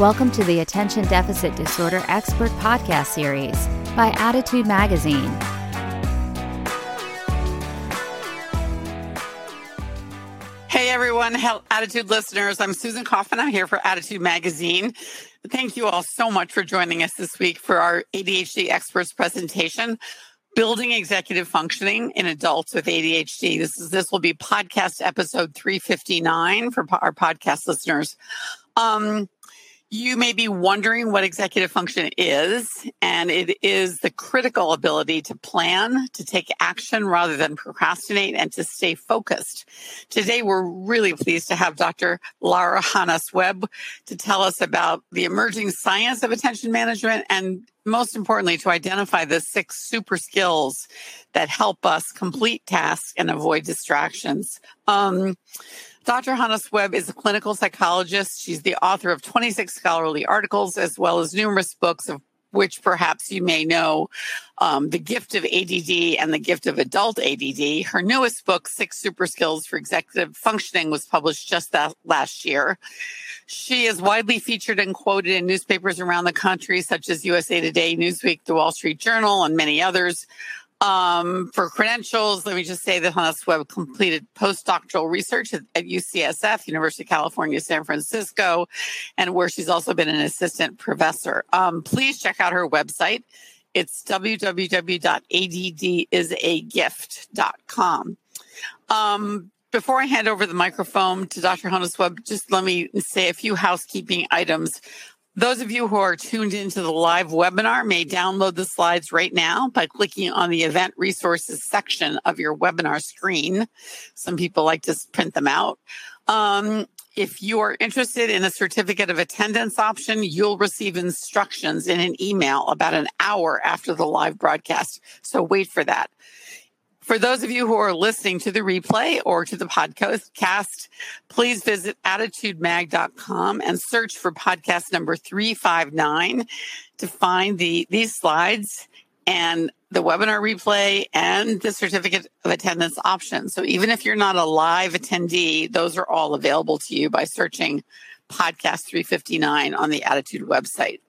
Welcome to the Attention Deficit Disorder Expert Podcast Series by ADDitude Magazine. Hey everyone, ADDitude listeners. I'm Susan Kaufman. I'm here for ADDitude Magazine. Thank you all so much for joining us this week for our ADHD experts presentation. Building executive functioning in adults with ADHD. This is this will be podcast episode 359 for our podcast listeners. Um, you may be wondering what executive function is, and it is the critical ability to plan, to take action rather than procrastinate, and to stay focused. Today, we're really pleased to have Dr. Lara Honos-Webb to tell us about the emerging science of attention management and most importantly, to identify the six super skills that help us complete tasks and avoid distractions. Um, Dr. Honos-Webb is a clinical psychologist. She's the author of 26 scholarly articles as well as numerous books of which perhaps you may know um, The Gift of ADD and The Gift of Adult ADD. Her newest book, Six Super Skills for Executive Functioning, was published just that last year. She is widely featured and quoted in newspapers around the country, such as USA Today, Newsweek, The Wall Street Journal, and many others. Um, for credentials, let me just say that Honos-Webb completed postdoctoral research at, at, UCSF, University of California, San Francisco, and where she's also been an assistant professor. Um, please check out her website. It's www.addisagift.com. Um, before I hand over the microphone to Dr. Honos-Webb, just let me say a few housekeeping items. Those of you who are tuned into the live webinar may download the slides right now by clicking on the event resources section of your webinar screen. Some people like to print them out. Um, if you are interested in a certificate of attendance option, you'll receive instructions in an email about an hour after the live broadcast. So wait for that. For those of you who are listening to the replay or to the podcast, please visit additudemag.com and search for podcast number 359 to find the these slides and the webinar replay and the certificate of attendance option. So even if you're not a live attendee, those are all available to you by searching podcast 359 on the ADDitude website.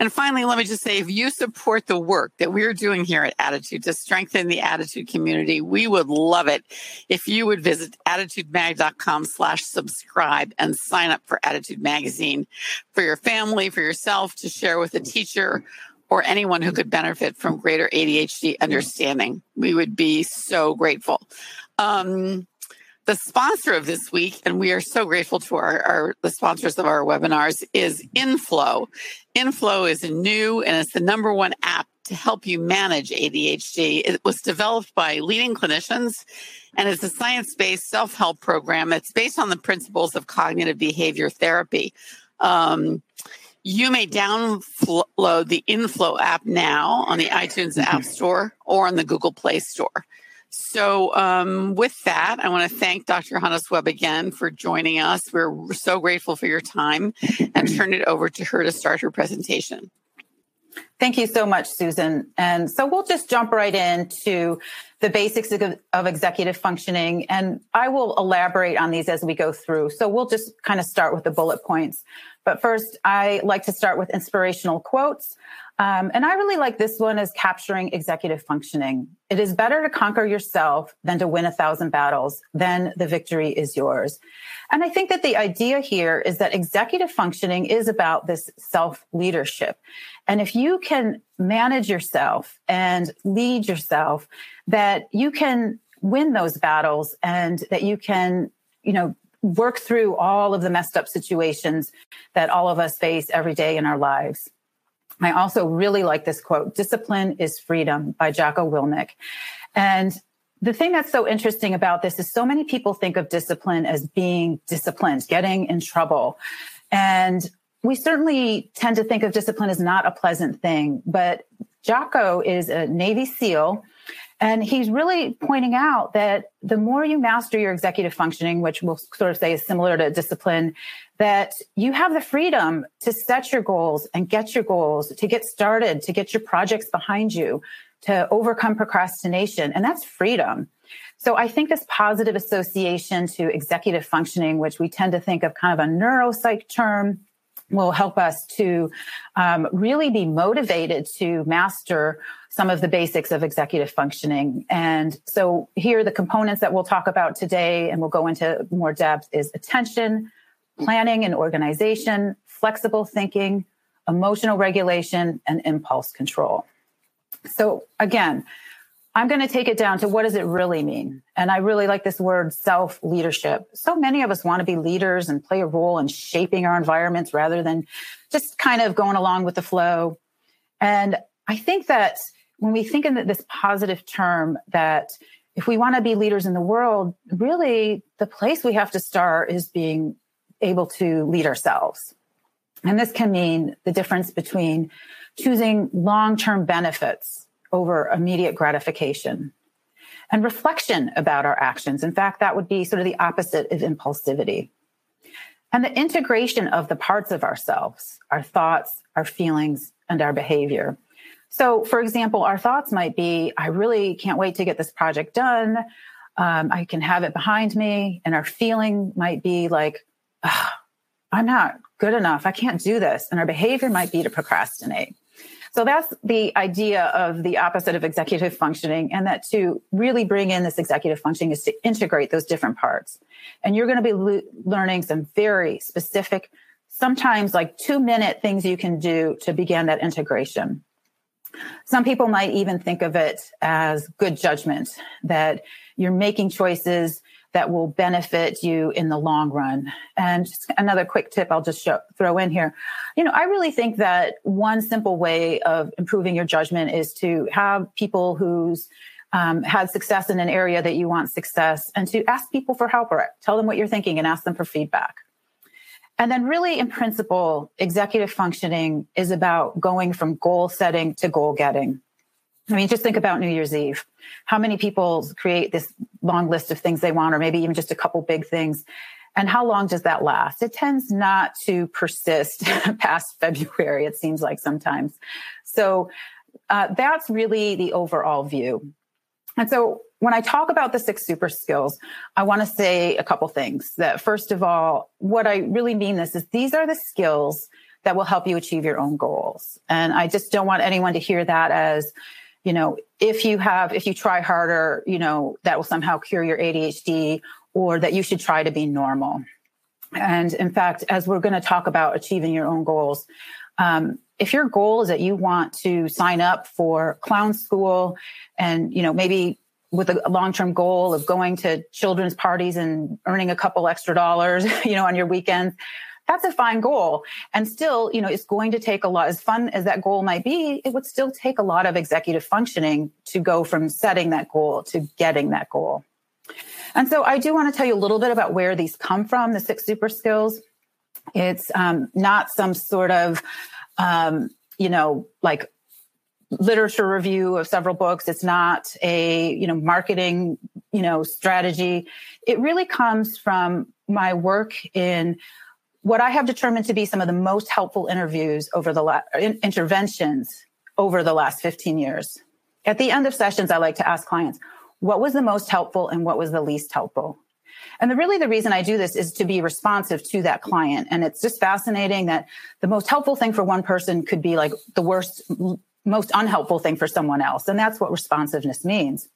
And finally, let me just say if you support the work that we're doing here at ADDitude to strengthen the ADDitude community, we would love it if you would visit additudemag.com slash subscribe and sign up for ADDitude Magazine for your family, for yourself, to share with a teacher or anyone who could benefit from greater ADHD understanding. We would be so grateful. Um, the sponsor of this week, and we are so grateful to our, our, the sponsors of our webinars, is Inflow. Inflow is new and it's the number one app to help you manage ADHD. It was developed by leading clinicians and it's a science-based self-help program. It's based on the principles of cognitive behavior therapy. Um, you may download the Inflow app now on the iTunes App Store or on the Google Play Store. So, um, with that, I want to thank Dr. Honos-Webb again for joining us. We're so grateful for your time and turn it over to her to start her presentation. Thank you so much, Susan. And so we'll just jump right into the basics of, of, executive functioning. And I will elaborate on these as we go through. So we'll just kind of start with the bullet points. But first, I like to start with inspirational quotes. Um, and I really like this one as capturing executive functioning. It is better to conquer yourself than to win a thousand battles. Then the victory is yours. And I think that the idea here is that executive functioning is about this self leadership. And if you can manage yourself and lead yourself, that you can win those battles and that you can, you know, work through all of the messed up situations that all of us face every day in our lives. I also really like this quote Discipline is freedom by Jocko Willink. And the thing that's so interesting about this is so many people think of discipline as being disciplined, getting in trouble. And we certainly tend to think of discipline as not a pleasant thing, but Jocko is a Navy SEAL and he's really pointing out that the more you master your executive functioning, which we'll sort of say is similar to discipline, that you have the freedom to set your goals and get your goals, to get started, to get your projects behind you, to overcome procrastination. And that's freedom. So I think this positive association to executive functioning, which we tend to think of kind of a neuropsych term, will help us to um, really be motivated to master some of the basics of executive functioning. And so here, the components that we'll talk about today, and we'll go into more depth, is attention, planning and organization, flexible thinking, emotional regulation, and impulse control. So again, I'm going to take it down to what does it really mean? And I really like this word self leadership. So many of us want to be leaders and play a role in shaping our environments rather than just kind of going along with the flow. And I think that when we think in this positive term that if we want to be leaders in the world, really the place we have to start is being able to lead ourselves. And this can mean the difference between choosing long term benefits over immediate gratification and reflection about our actions. In fact, that would be sort of the opposite of impulsivity. And the integration of the parts of ourselves, our thoughts, our feelings, and our behavior. So, for example, our thoughts might be, I really can't wait to get this project done. Um, I can have it behind me. And our feeling might be like, I'm not good enough. I can't do this. And our behavior might be to procrastinate. So that's the idea of the opposite of executive functioning. And that to really bring in this executive functioning is to integrate those different parts. And you're going to be le- learning some very specific, sometimes like two minute things you can do to begin that integration. Some people might even think of it as good judgment, that you're making choices that will benefit you in the long run. And another quick tip I'll just show, throw in here. You know, I really think that one simple way of improving your judgment is to have people who's um, had success in an area that you want success and to ask people for help or tell them what you're thinking and ask them for feedback. And then, really, in principle, executive functioning is about going from goal setting to goal getting. I mean, just think about New Year's Eve. How many people create this long list of things they want, or maybe even just a couple big things? And how long does that last? It tends not to persist past February, it seems like sometimes. So uh, that's really the overall view. And so when I talk about the six super skills, I want to say a couple things. That first of all, what I really mean this is these are the skills that will help you achieve your own goals. And I just don't want anyone to hear that as, you know, if you have, if you try harder, you know, that will somehow cure your ADHD or that you should try to be normal. And in fact, as we're going to talk about achieving your own goals, um, if your goal is that you want to sign up for clown school and, you know, maybe with a long-term goal of going to children's parties and earning a couple extra dollars, you know, on your weekends, that's a fine goal. And still, you know, it's going to take a lot, as fun as that goal might be, it would still take a lot of executive functioning to go from setting that goal to getting that goal. And so I do want to tell you a little bit about where these come from, the six super skills. It's um, not some sort of, um, you know, like literature review of several books. It's not a, you know, marketing, you know, strategy. It really comes from my work in what I have determined to be some of the most helpful interviews over the last interventions over the last 15 years. At the end of sessions, I like to ask clients, what was the most helpful and what was the least helpful? And the, really the reason I do this is to be responsive to that client. And it's just fascinating that the most helpful thing for one person could be like the worst, most unhelpful thing for someone else. And that's what responsiveness means.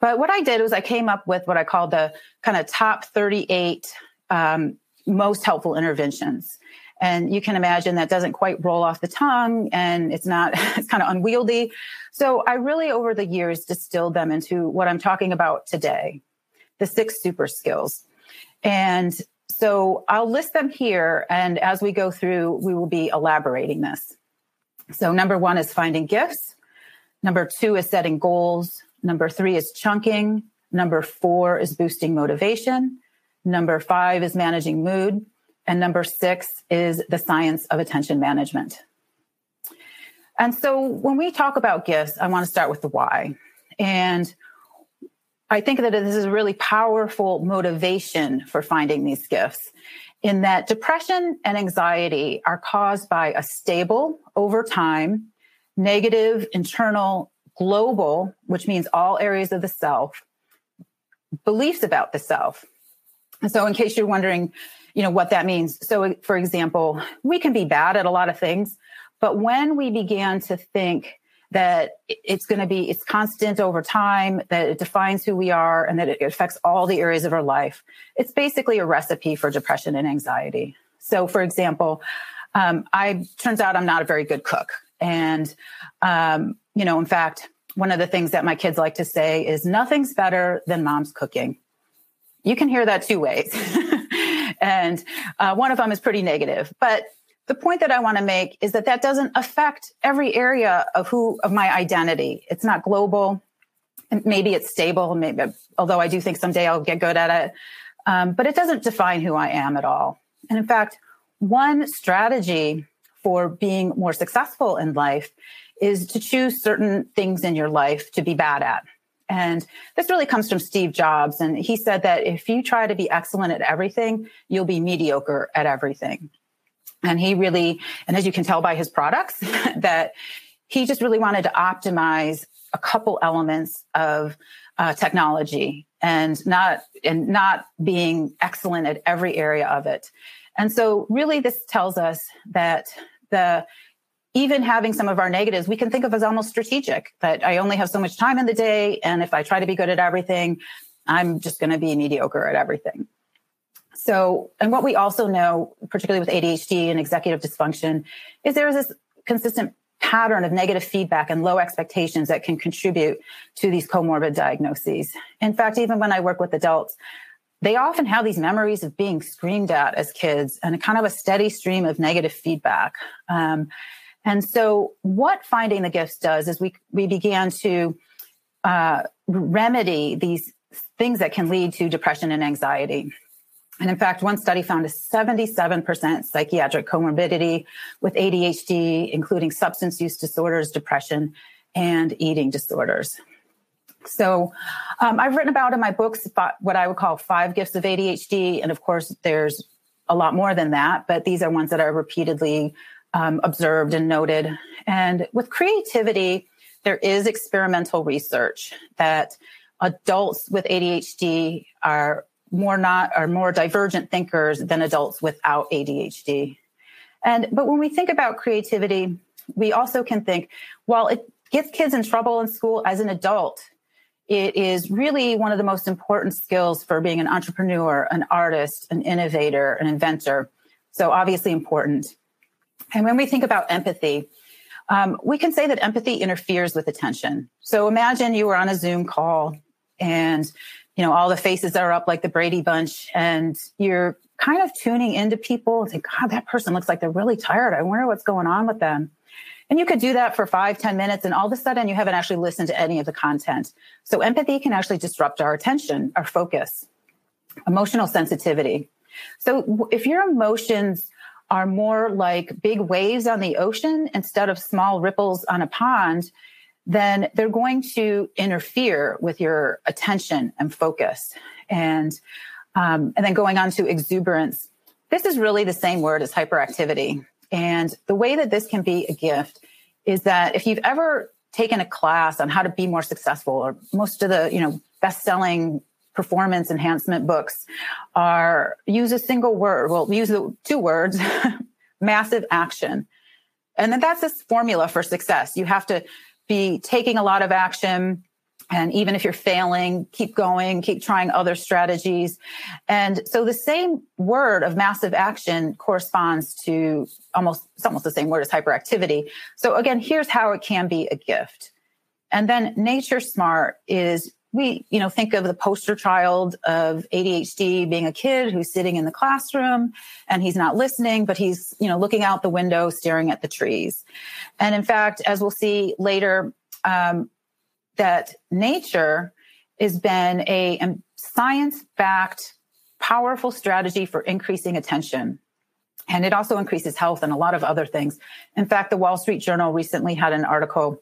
But what I did was I came up with what I call the kind of top 38 um, most helpful interventions. And you can imagine that doesn't quite roll off the tongue and it's not, it's kind of unwieldy. So I really, over the years, distilled them into what I'm talking about today the six super skills. And so I'll list them here. And as we go through, we will be elaborating this. So number one is finding gifts. Number two is setting goals. Number three is chunking. Number four is boosting motivation. Number five is managing mood. And number six is the science of attention management. And so when we talk about gifts, I want to start with the why. And I think that this is a really powerful motivation for finding these gifts in that depression and anxiety are caused by a stable, over time, negative, internal, global, which means all areas of the self, beliefs about the self So, in case you're wondering, you know, what that means. So, for example, we can be bad at a lot of things, but when we began to think that it's going to be it's constant over time that it defines who we are and that it affects all the areas of our life it's basically a recipe for depression and anxiety so for example um, i turns out i'm not a very good cook and um, you know in fact one of the things that my kids like to say is nothing's better than mom's cooking you can hear that two ways and uh, one of them is pretty negative but the point that I want to make is that that doesn't affect every area of who of my identity. It's not global. Maybe it's stable. Maybe, although I do think someday I'll get good at it. Um, but it doesn't define who I am at all. And in fact, one strategy for being more successful in life is to choose certain things in your life to be bad at. And this really comes from Steve Jobs. And he said that if you try to be excellent at everything, you'll be mediocre at everything. And he really, and as you can tell by his products, that he just really wanted to optimize a couple elements of uh, technology and not and not being excellent at every area of it. And so, really, this tells us that the even having some of our negatives, we can think of as almost strategic. That I only have so much time in the day, and if I try to be good at everything, I'm just going to be mediocre at everything. So, and what we also know, particularly with ADHD and executive dysfunction, is there is this consistent pattern of negative feedback and low expectations that can contribute to these comorbid diagnoses. In fact, even when I work with adults, they often have these memories of being screamed at as kids and a kind of a steady stream of negative feedback. Um, and so, what finding the gifts does is we we began to uh, remedy these things that can lead to depression and anxiety. And in fact, one study found a 77% psychiatric comorbidity with ADHD, including substance use disorders, depression, and eating disorders. So, um, I've written about in my books what I would call five gifts of ADHD. And of course, there's a lot more than that, but these are ones that are repeatedly um, observed and noted. And with creativity, there is experimental research that adults with ADHD are more not are more divergent thinkers than adults without ADHD. And but when we think about creativity, we also can think, while it gets kids in trouble in school as an adult, it is really one of the most important skills for being an entrepreneur, an artist, an innovator, an inventor. So obviously important. And when we think about empathy, um, we can say that empathy interferes with attention. So imagine you were on a Zoom call and you know, all the faces are up like the Brady Bunch, and you're kind of tuning into people and think, God, that person looks like they're really tired. I wonder what's going on with them. And you could do that for five, ten minutes, and all of a sudden you haven't actually listened to any of the content. So empathy can actually disrupt our attention, our focus, emotional sensitivity. So if your emotions are more like big waves on the ocean instead of small ripples on a pond, then they're going to interfere with your attention and focus. And um, and then going on to exuberance. This is really the same word as hyperactivity. And the way that this can be a gift is that if you've ever taken a class on how to be more successful, or most of the you know best-selling performance enhancement books are use a single word. Well, use the two words, massive action. And then that's this formula for success. You have to be taking a lot of action. And even if you're failing, keep going, keep trying other strategies. And so the same word of massive action corresponds to almost, it's almost the same word as hyperactivity. So again, here's how it can be a gift. And then nature smart is we, you know, think of the poster child of ADHD being a kid who's sitting in the classroom and he's not listening, but he's, you know, looking out the window, staring at the trees. And in fact, as we'll see later, um, that nature has been a, a science backed, powerful strategy for increasing attention. And it also increases health and a lot of other things. In fact, the Wall Street Journal recently had an article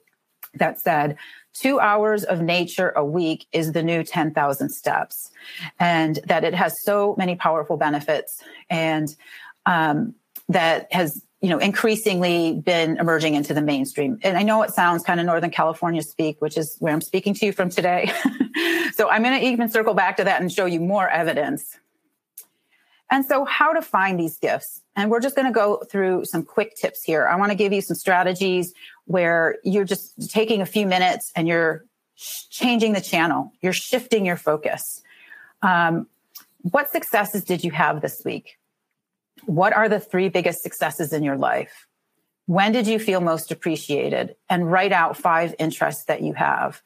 that said two hours of nature a week is the new 10,000 steps and that it has so many powerful benefits and um, that has you know increasingly been emerging into the mainstream. And i know it sounds kind of northern california speak which is where i'm speaking to you from today. So i'm going to even circle back to that and show you more evidence And so, how to find these gifts. And we're just going to go through some quick tips here. I want to give you some strategies where you're just taking a few minutes and you're changing the channel, you're shifting your focus. Um, what successes did you have this week? What are the three biggest successes in your life? When did you feel most appreciated? And write out five interests that you have.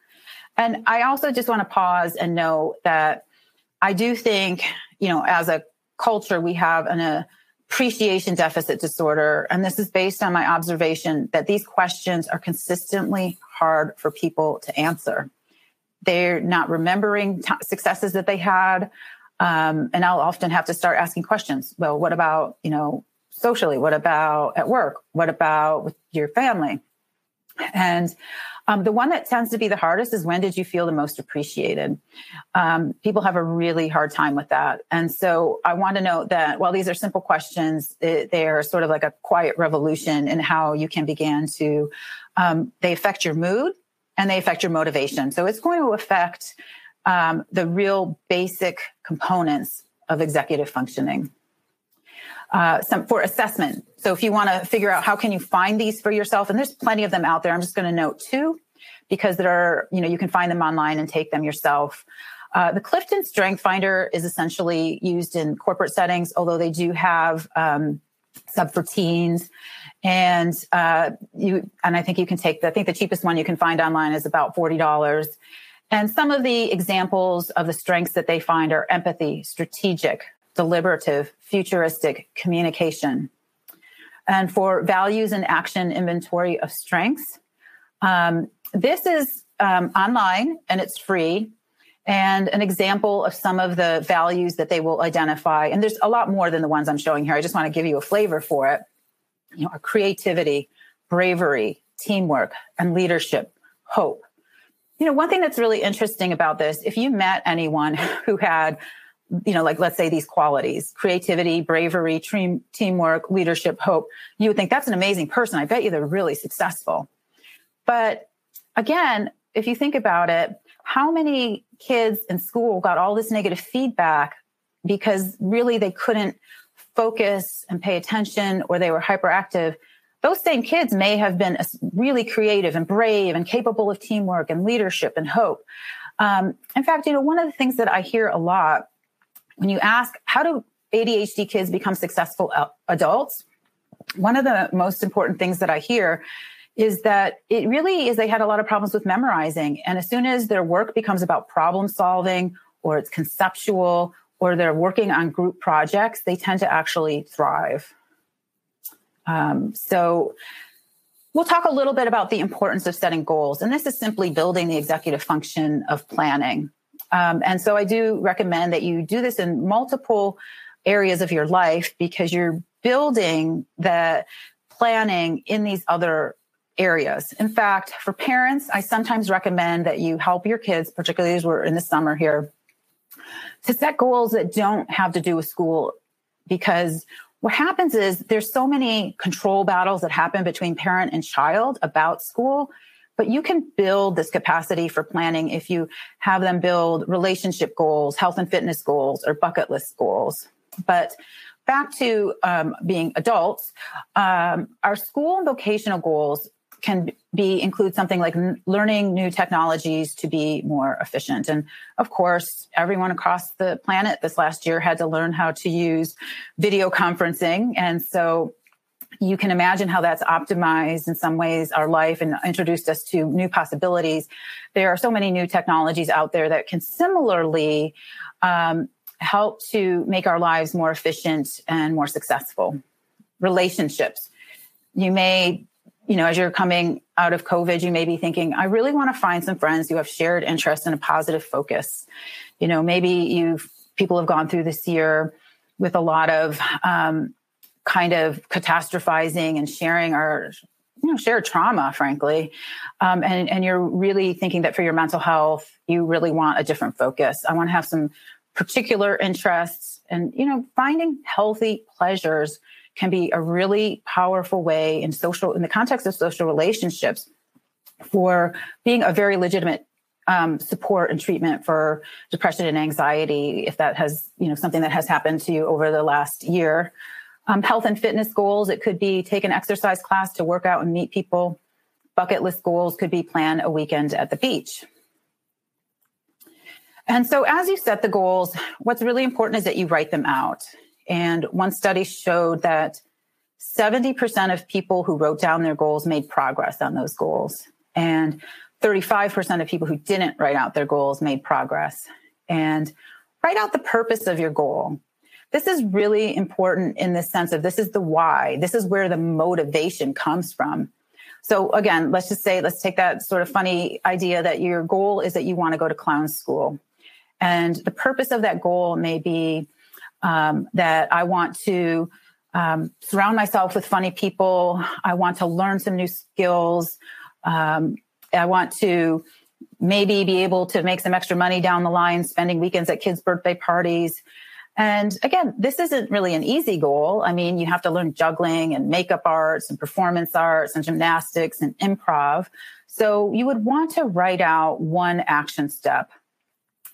And I also just want to pause and know that I do think, you know, as a culture, we have an appreciation deficit disorder. And this is based on my observation that these questions are consistently hard for people to answer. They're not remembering t- successes that they had. Um, and I'll often have to start asking questions. Well, what about, you know, socially? What about at work? What about with your family? And um, the one that tends to be the hardest is when did you feel the most appreciated? Um, people have a really hard time with that. And so I want to note that while these are simple questions, they are sort of like a quiet revolution in how you can begin to, um, they affect your mood and they affect your motivation. So it's going to affect um, the real basic components of executive functioning. Uh, some for assessment. So if you want to figure out how can you find these for yourself, and there's plenty of them out there. I'm just going to note two because there are, you know, you can find them online and take them yourself. Uh, the Clifton Strength Finder is essentially used in corporate settings, although they do have um, sub for teens. And uh, you, and I think you can take the, I think the cheapest one you can find online is about forty dollars. And some of the examples of the strengths that they find are empathy, strategic, deliberative, futuristic communication. And for values and action inventory of strengths, um, this is um, online and it's free. And an example of some of the values that they will identify. And there's a lot more than the ones I'm showing here. I just want to give you a flavor for it. You know, creativity, bravery, teamwork, and leadership, hope. You know, one thing that's really interesting about this, if you met anyone who had you know, like let's say these qualities, creativity, bravery, team, teamwork, leadership, hope, you would think that's an amazing person. I bet you they're really successful. But again, if you think about it, how many kids in school got all this negative feedback because really they couldn't focus and pay attention or they were hyperactive? Those same kids may have been really creative and brave and capable of teamwork and leadership and hope. Um, in fact, you know, one of the things that I hear a lot when you ask how do ADHD kids become successful adults, one of the most important things that I hear is that it really is they had a lot of problems with memorizing. And as soon as their work becomes about problem solving or it's conceptual or they're working on group projects, they tend to actually thrive. Um, so we'll talk a little bit about the importance of setting goals. And this is simply building the executive function of planning. Um, and so I do recommend that you do this in multiple areas of your life because you're building the planning in these other areas. In fact, for parents, I sometimes recommend that you help your kids, particularly as we're in the summer here, to set goals that don't have to do with school because what happens is there's so many control battles that happen between parent and child about school but you can build this capacity for planning if you have them build relationship goals, health and fitness goals, or bucket list goals. But back to um, being adults, um, our school and vocational goals can be include something like learning new technologies to be more efficient. And of course, everyone across the planet this last year had to learn how to use video conferencing. And so you can imagine how that's optimized in some ways our life and introduced us to new possibilities. There are so many new technologies out there that can similarly um, help to make our lives more efficient and more successful. Relationships. You may, you know, as you're coming out of COVID, you may be thinking, I really want to find some friends who have shared interests and a positive focus. You know, maybe you've, people have gone through this year with a lot of um, kind of catastrophizing and sharing our you know shared trauma frankly. Um, and and you're really thinking that for your mental health you really want a different focus. I want to have some particular interests. And you know finding healthy pleasures can be a really powerful way in social in the context of social relationships for being a very legitimate um, support and treatment for depression and anxiety if that has you know something that has happened to you over the last year um, health and fitness goals. It could be take an exercise class to work out and meet people. Bucket list goals could be plan a weekend at the beach. And so as you set the goals what's really important is that you write them out. And one study showed that 70% of people who wrote down their goals made progress on those goals. And 35% of people who didn't write out their goals made progress. And write out the purpose of your goal. This is really important in the sense of this is the why. This is where the motivation comes from. So again, let's just say, let's take that sort of funny idea that your goal is that you want to go to clown school. And the purpose of that goal may be um, that I want to um, surround myself with funny people. I want to learn some new skills. Um, I want to maybe be able to make some extra money down the line, spending weekends at kids' birthday parties. And again, this isn't really an easy goal. I mean, you have to learn juggling and makeup arts and performance arts and gymnastics and improv. So you would want to write out one action step.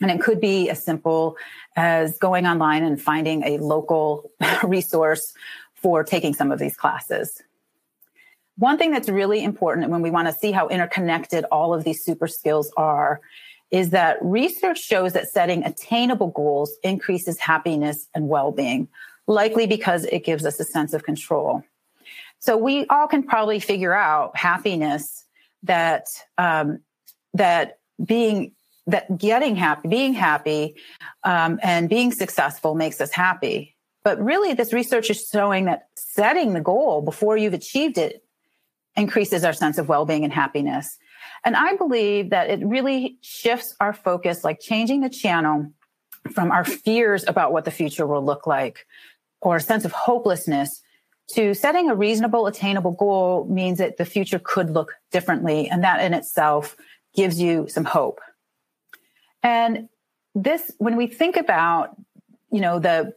And it could be as simple as going online and finding a local resource for taking some of these classes. One thing that's really important when we want to see how interconnected all of these super skills are is that research shows that setting attainable goals increases happiness and well-being, likely because it gives us a sense of control. So we all can probably figure out happiness that um, that being that getting happy, being happy, um, and being successful makes us happy. But really, this research is showing that setting the goal before you've achieved it increases our sense of well-being and happiness. And I believe that it really shifts our focus, like changing the channel from our fears about what the future will look like or a sense of hopelessness to setting a reasonable, attainable goal means that the future could look differently. And that in itself gives you some hope. And this, when we think about, you know, the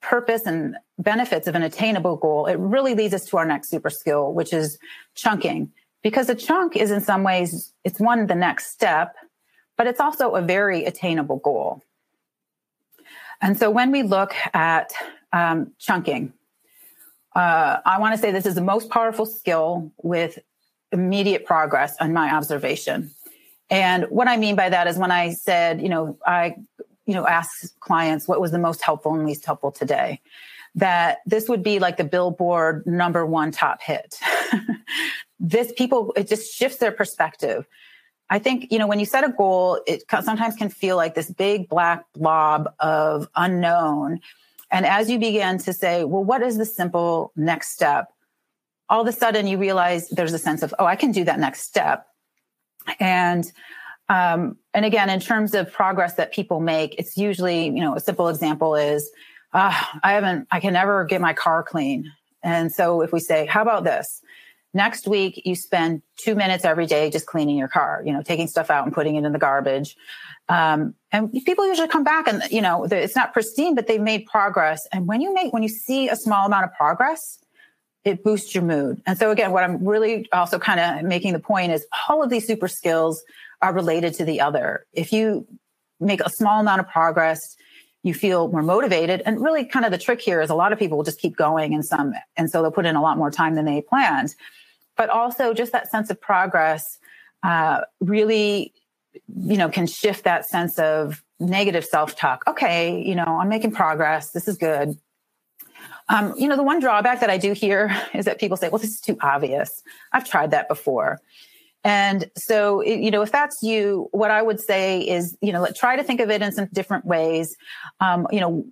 purpose and benefits of an attainable goal, it really leads us to our next super skill, which is chunking. Because a chunk is in some ways, it's one, the next step, but it's also a very attainable goal. And so when we look at um, chunking, uh, I want to say this is the most powerful skill with immediate progress on my observation. And what I mean by that is when I said, you know, I, you know, ask clients what was the most helpful and least helpful today that this would be like the billboard number one top hit. this people, it just shifts their perspective. I think, you know, when you set a goal, it sometimes can feel like this big black blob of unknown. And as you begin to say, well, what is the simple next step? All of a sudden you realize there's a sense of, oh, I can do that next step. And, um, and again, in terms of progress that people make, it's usually, you know, a simple example is uh, I haven't, I can never get my car clean. And so if we say, how about this? Next week, you spend two minutes every day just cleaning your car, you know, taking stuff out and putting it in the garbage. Um, and people usually come back and, you know, it's not pristine, but they've made progress. And when you make, when you see a small amount of progress, it boosts your mood. And so again, what I'm really also kind of making the point is all of these super skills are related to the other. If you make a small amount of progress, you feel more motivated. And really kind of the trick here is a lot of people will just keep going and some, and so they'll put in a lot more time than they planned. But also just that sense of progress uh, really, you know, can shift that sense of negative self-talk. Okay, you know, I'm making progress. This is good. Um, you know, the one drawback that I do hear is that people say, well, this is too obvious. I've tried that before. And so, you know, if that's you, what I would say is, you know, try to think of it in some different ways. Um, you know,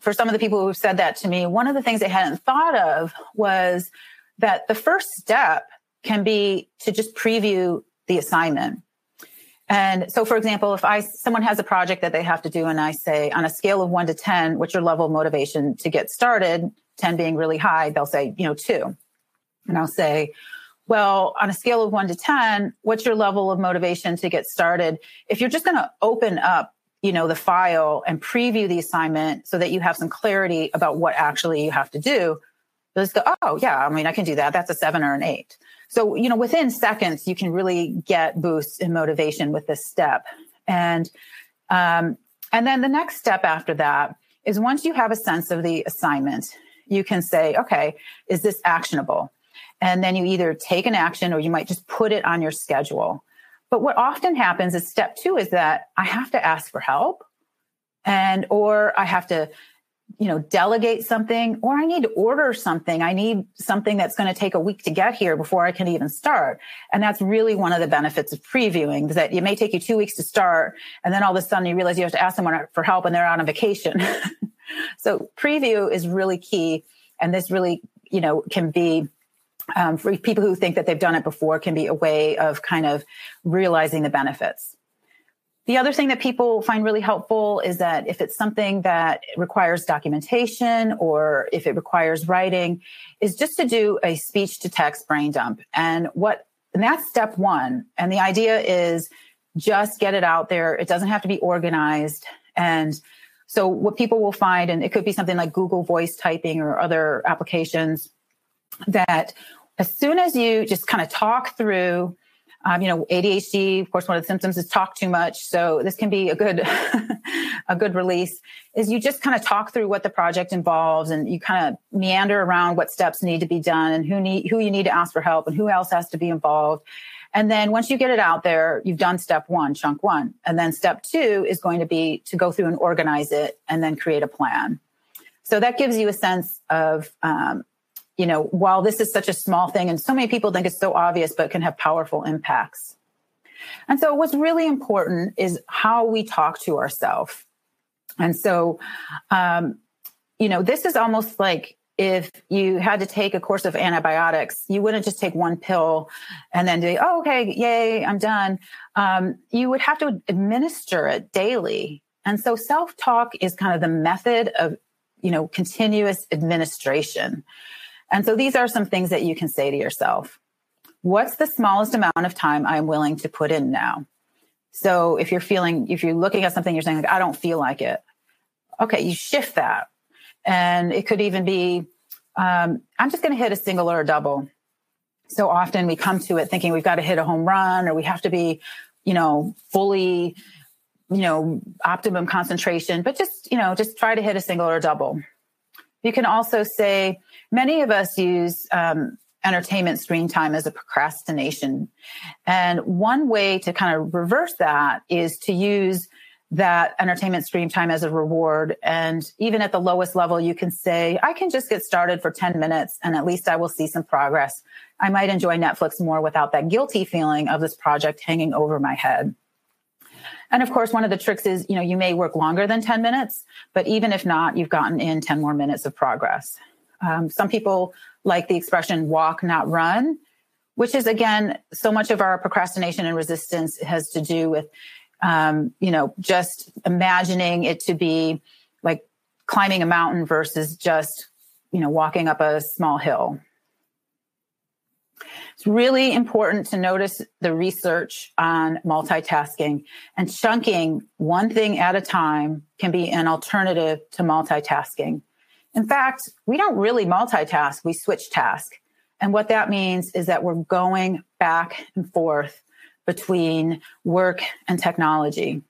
for some of the people who have said that to me, one of the things they hadn't thought of was that the first step can be to just preview the assignment. And so, for example, if I someone has a project that they have to do, and I say on a scale of one to ten, what's your level of motivation to get started? Ten being really high, they'll say, you know, two, and I'll say, well, on a scale of one to 10, what's your level of motivation to get started? If you're just going to open up, you know, the file and preview the assignment so that you have some clarity about what actually you have to do, just go, oh, yeah, I mean, I can do that. That's a seven or an eight. So, you know, within seconds, you can really get boosts in motivation with this step. And, um, and then the next step after that is once you have a sense of the assignment, you can say, okay, is this actionable? And then you either take an action or you might just put it on your schedule. But what often happens is step two is that I have to ask for help and, or I have to you know, delegate something or I need to order something. I need something that's going to take a week to get here before I can even start. And that's really one of the benefits of previewing is that it may take you two weeks to start. And then all of a sudden you realize you have to ask someone for help and they're on a vacation. so preview is really key. And this really, you know, can be um, for people who think that they've done it before can be a way of kind of realizing the benefits. The other thing that people find really helpful is that if it's something that requires documentation or if it requires writing, is just to do a speech to text brain dump. And what, and that's step one. And the idea is just get it out there. It doesn't have to be organized. And so what people will find, and it could be something like Google voice typing or other applications that as soon as you just kind of talk through um, you know, ADHD, of course, one of the symptoms is talk too much. So this can be a good, a good release is you just kind of talk through what the project involves and you kind of meander around what steps need to be done and who need, who you need to ask for help and who else has to be involved. And then once you get it out there, you've done step one, chunk one. And then step two is going to be to go through and organize it and then create a plan. So that gives you a sense of, um, you know, while this is such a small thing and so many people think it's so obvious, but can have powerful impacts. And so what's really important is how we talk to ourselves. And so, um, you know, this is almost like if you had to take a course of antibiotics, you wouldn't just take one pill and then do, oh, okay, yay, I'm done. Um, you would have to administer it daily. And so self talk is kind of the method of, you know, continuous administration. And so these are some things that you can say to yourself. What's the smallest amount of time I'm willing to put in now? So if you're feeling, if you're looking at something, you're saying like, I don't feel like it. Okay. You shift that. And it could even be, um, I'm just going to hit a single or a double. So often we come to it thinking we've got to hit a home run or we have to be, you know, fully, you know, optimum concentration, but just, you know, just try to hit a single or a double. You can also say, many of us use um, entertainment screen time as a procrastination. And one way to kind of reverse that is to use that entertainment screen time as a reward. And even at the lowest level, you can say, I can just get started for 10 minutes and at least I will see some progress. I might enjoy Netflix more without that guilty feeling of this project hanging over my head. And of course, one of the tricks is, you know, you may work longer than 10 minutes, but even if not, you've gotten in 10 more minutes of progress. Um, some people like the expression walk, not run, which is again, so much of our procrastination and resistance has to do with, um, you know, just imagining it to be like climbing a mountain versus just, you know, walking up a small hill. It's really important to notice the research on multitasking and chunking one thing at a time can be an alternative to multitasking. In fact, we don't really multitask, we switch task. And what that means is that we're going back and forth between work and technology.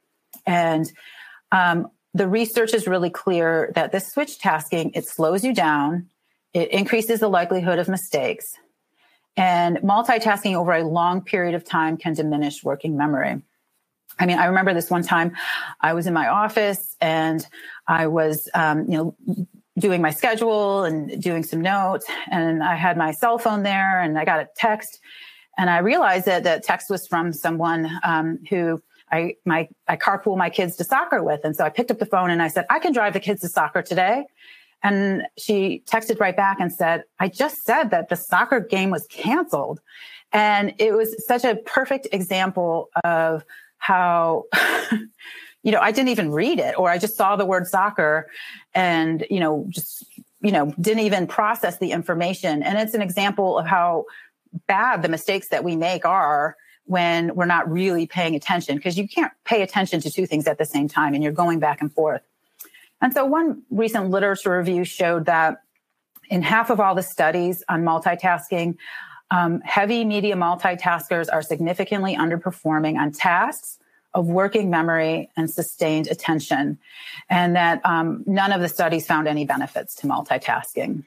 And um, the research is really clear that this switch tasking, it slows you down, it increases the likelihood of mistakes, and multitasking over a long period of time can diminish working memory. I mean, I remember this one time I was in my office and I was, um, you know, doing my schedule and doing some notes. And I had my cell phone there and I got a text. And I realized that that text was from someone um, who I my I carpool my kids to soccer with. And so I picked up the phone and I said I can drive the kids to soccer today. And she texted right back and said I just said that the soccer game was canceled. And it was such a perfect example of how you know, I didn't even read it or I just saw the word soccer and, you know, just, you know, didn't even process the information. And it's an example of how bad the mistakes that we make are when we're not really paying attention because you can't pay attention to two things at the same time and you're going back and forth. And so one recent literature review showed that in half of all the studies on multitasking, um, heavy media multitaskers are significantly underperforming on tasks of working memory and sustained attention, and that um, none of the studies found any benefits to multitasking.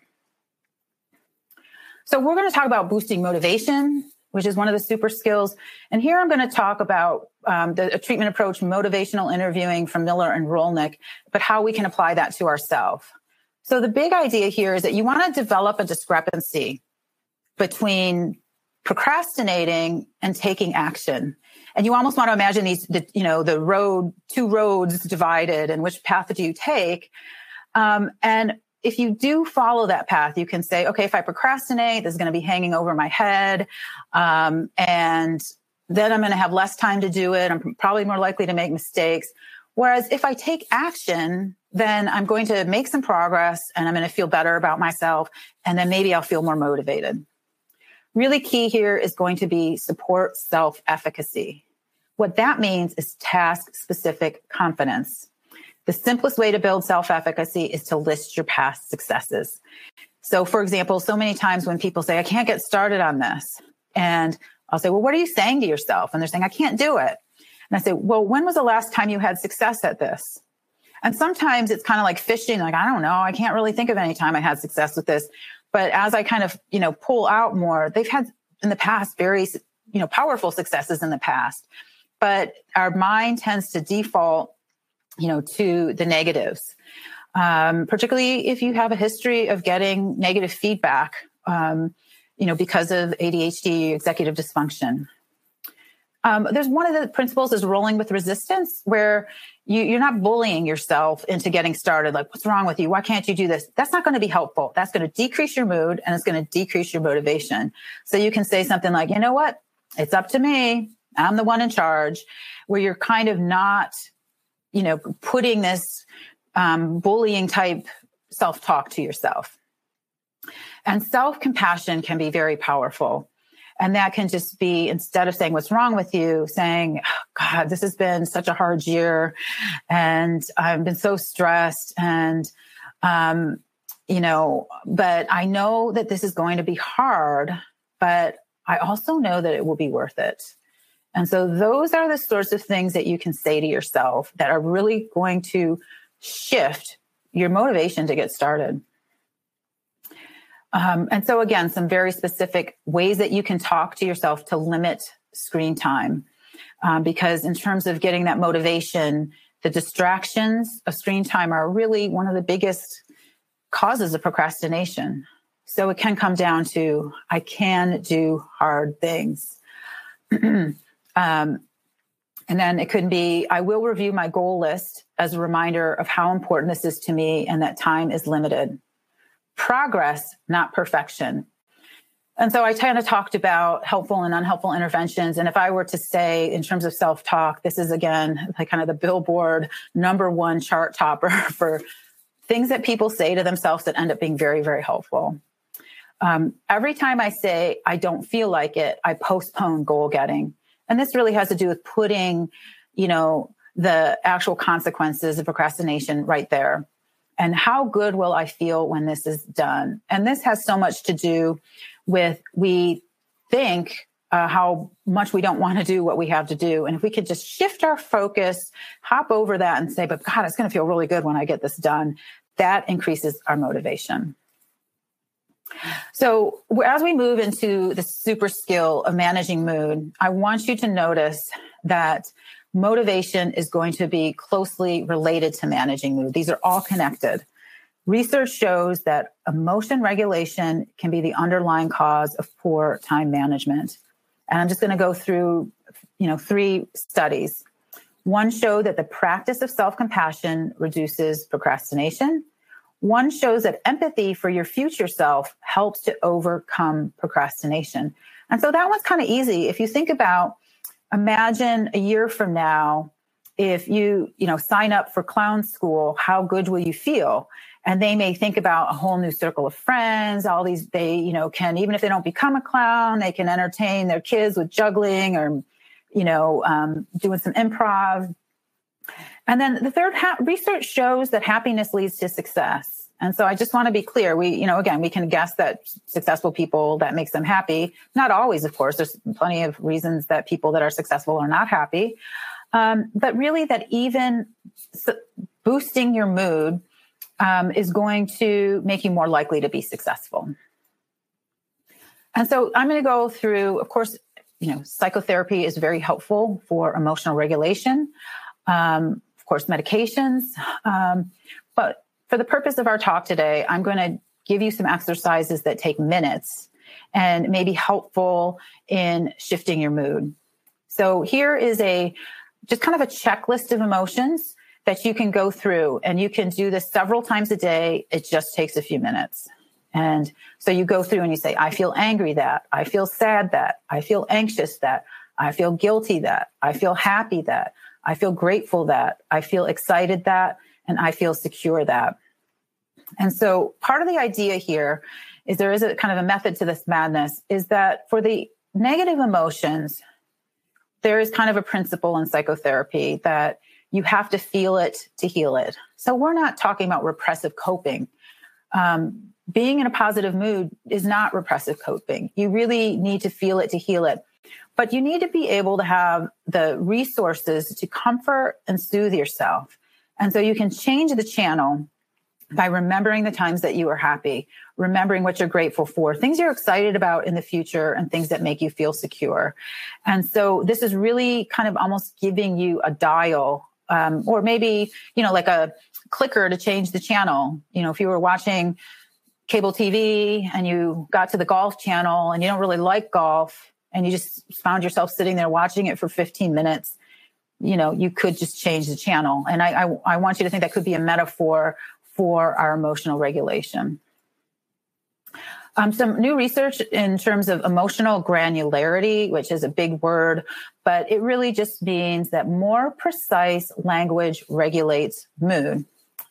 So, we're going to talk about boosting motivation, which is one of the super skills. And here I'm going to talk about um, the treatment approach, motivational interviewing from Miller and Rollnick, but how we can apply that to ourselves. So, the big idea here is that you want to develop a discrepancy between procrastinating and taking action. And you almost want to imagine these, the, you know, the road, two roads divided and which path do you take? Um, and if you do follow that path, you can say, okay, if I procrastinate, this is going to be hanging over my head. Um, and then I'm going to have less time to do it. I'm probably more likely to make mistakes. Whereas if I take action, then I'm going to make some progress and I'm going to feel better about myself. And then maybe I'll feel more motivated. Really key here is going to be support self efficacy. What that means is task specific confidence. The simplest way to build self efficacy is to list your past successes. So, for example, so many times when people say, I can't get started on this, and I'll say, Well, what are you saying to yourself? And they're saying, I can't do it. And I say, Well, when was the last time you had success at this? And sometimes it's kind of like fishing, like, I don't know, I can't really think of any time I had success with this. But as I kind of, you know, pull out more, they've had in the past very, you know, powerful successes in the past. But our mind tends to default, you know, to the negatives. Um, particularly if you have a history of getting negative feedback, um, you know, because of ADHD, executive dysfunction. Um, there's one of the principles is rolling with resistance, where you, you're not bullying yourself into getting started. Like, what's wrong with you? Why can't you do this? That's not going to be helpful. That's going to decrease your mood and it's going to decrease your motivation. So you can say something like, you know what? It's up to me. I'm the one in charge where you're kind of not, you know, putting this um, bullying type self talk to yourself. And self compassion can be very powerful. And that can just be instead of saying what's wrong with you, saying, oh, God, this has been such a hard year and I've been so stressed and, um, you know, but I know that this is going to be hard, but I also know that it will be worth it. And so those are the sorts of things that you can say to yourself that are really going to shift your motivation to get started. Um, and so, again, some very specific ways that you can talk to yourself to limit screen time. Um, because, in terms of getting that motivation, the distractions of screen time are really one of the biggest causes of procrastination. So, it can come down to I can do hard things. um, and then it could be I will review my goal list as a reminder of how important this is to me and that time is limited progress, not perfection. And so I kind of talked about helpful and unhelpful interventions. And if I were to say, in terms of self talk, this is again like kind of the billboard number one chart topper for things that people say to themselves that end up being very, very helpful. Um, every time I say I don't feel like it, I postpone goal getting. And this really has to do with putting, you know, the actual consequences of procrastination right there and how good will I feel when this is done? And this has so much to do with we think uh, how much we don't want to do what we have to do. And if we could just shift our focus, hop over that and say, but God, it's going to feel really good when I get this done, that increases our motivation. So, as we move into the super skill of managing mood, I want you to notice that motivation is going to be closely related to managing mood. These are all connected. Research shows that emotion regulation can be the underlying cause of poor time management. And I'm just going to go through, you know, three studies. One showed that the practice of self-compassion reduces procrastination. One shows that empathy for your future self helps to overcome procrastination. And so that one's kind of easy. If you think about imagine a year from now if you you know sign up for clown school how good will you feel and they may think about a whole new circle of friends all these they you know can even if they don't become a clown they can entertain their kids with juggling or you know um, doing some improv and then the third ha- research shows that happiness leads to success And so I just want to be clear. We, you know, again, we can guess that successful people that makes them happy. Not always, of course. There's plenty of reasons that people that are successful are not happy. Um, but really, that even boosting your mood um, is going to make you more likely to be successful. And so I'm going to go through, of course, you know, psychotherapy is very helpful for emotional regulation. Um, of course, medications. Um, but for the purpose of our talk today, I'm going to give you some exercises that take minutes and may be helpful in shifting your mood. So here is a just kind of a checklist of emotions that you can go through and you can do this several times a day. It just takes a few minutes. And so you go through and you say, I feel angry that, I feel sad that, I feel anxious that, I feel guilty that, I feel happy that, I feel grateful that, I feel excited that, and I feel secure that. And so part of the idea here is there is a kind of a method to this madness is that for the negative emotions, there is kind of a principle in psychotherapy that you have to feel it to heal it. So we're not talking about repressive coping. Um, being in a positive mood is not repressive coping. You really need to feel it to heal it. But you need to be able to have the resources to comfort and soothe yourself. And so you can change the channel by remembering the times that you were happy, remembering what you're grateful for, things you're excited about in the future, and things that make you feel secure. And so this is really kind of almost giving you a dial, um, or maybe, you know, like a clicker to change the channel. You know, if you were watching cable TV and you got to the golf channel and you don't really like golf and you just found yourself sitting there watching it for 15 minutes, you know, you could just change the channel. And I, I, I want you to think that could be a metaphor for our emotional regulation. Um, some new research in terms of emotional granularity, which is a big word, but it really just means that more precise language regulates mood.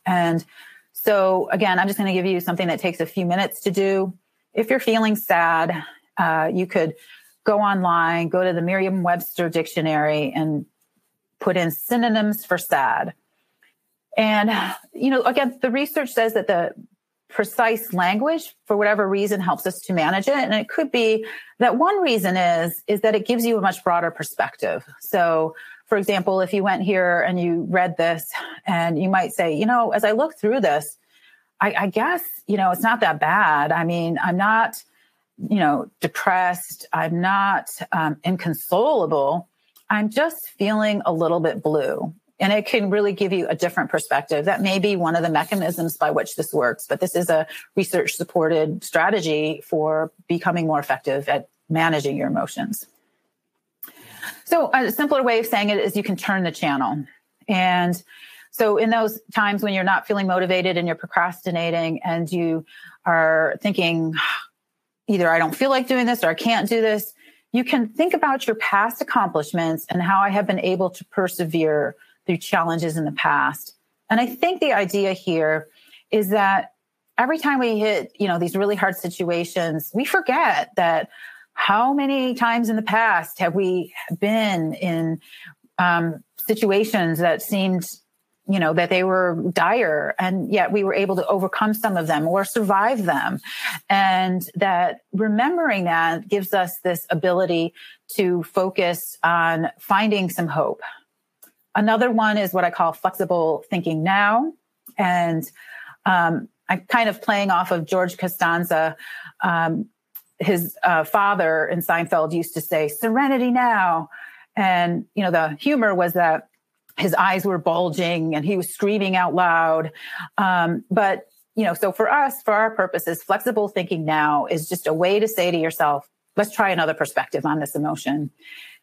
And so, again, I'm just going to give you something that takes a few minutes to do. If you're feeling sad, uh, you could go online, go to the Merriam Webster dictionary, and put in synonyms for sad. And, you know, again, the research says that the precise language, for whatever reason, helps us to manage it. And it could be that one reason is, is that it gives you a much broader perspective. So, for example, if you went here and you read this and you might say, you know, as I look through this, I, I guess, you know, it's not that bad. I mean, I'm not, you know, depressed. I'm not um, inconsolable. I'm just feeling a little bit blue. And it can really give you a different perspective. That may be one of the mechanisms by which this works, but this is a research supported strategy for becoming more effective at managing your emotions. So a simpler way of saying it is you can turn the channel. And so in those times when you're not feeling motivated and you're procrastinating and you are thinking either I don't feel like doing this or I can't do this, you can think about your past accomplishments and how I have been able to persevere through challenges in the past. And I think the idea here is that every time we hit, you know, these really hard situations, we forget that how many times in the past have we been in um, situations that seemed you know that they were dire and yet we were able to overcome some of them or survive them. And that remembering that gives us this ability to focus on finding some hope. Another one is what i call flexible thinking now. And um, i'm kind of playing off of george costanza um, his uh, father in Seinfeld used to say, serenity now. And, you know, the humor was that his eyes were bulging and he was screaming out loud. Um, but, you know, so for us, for our purposes, flexible thinking now is just a way to say to yourself, let's try another perspective on this emotion.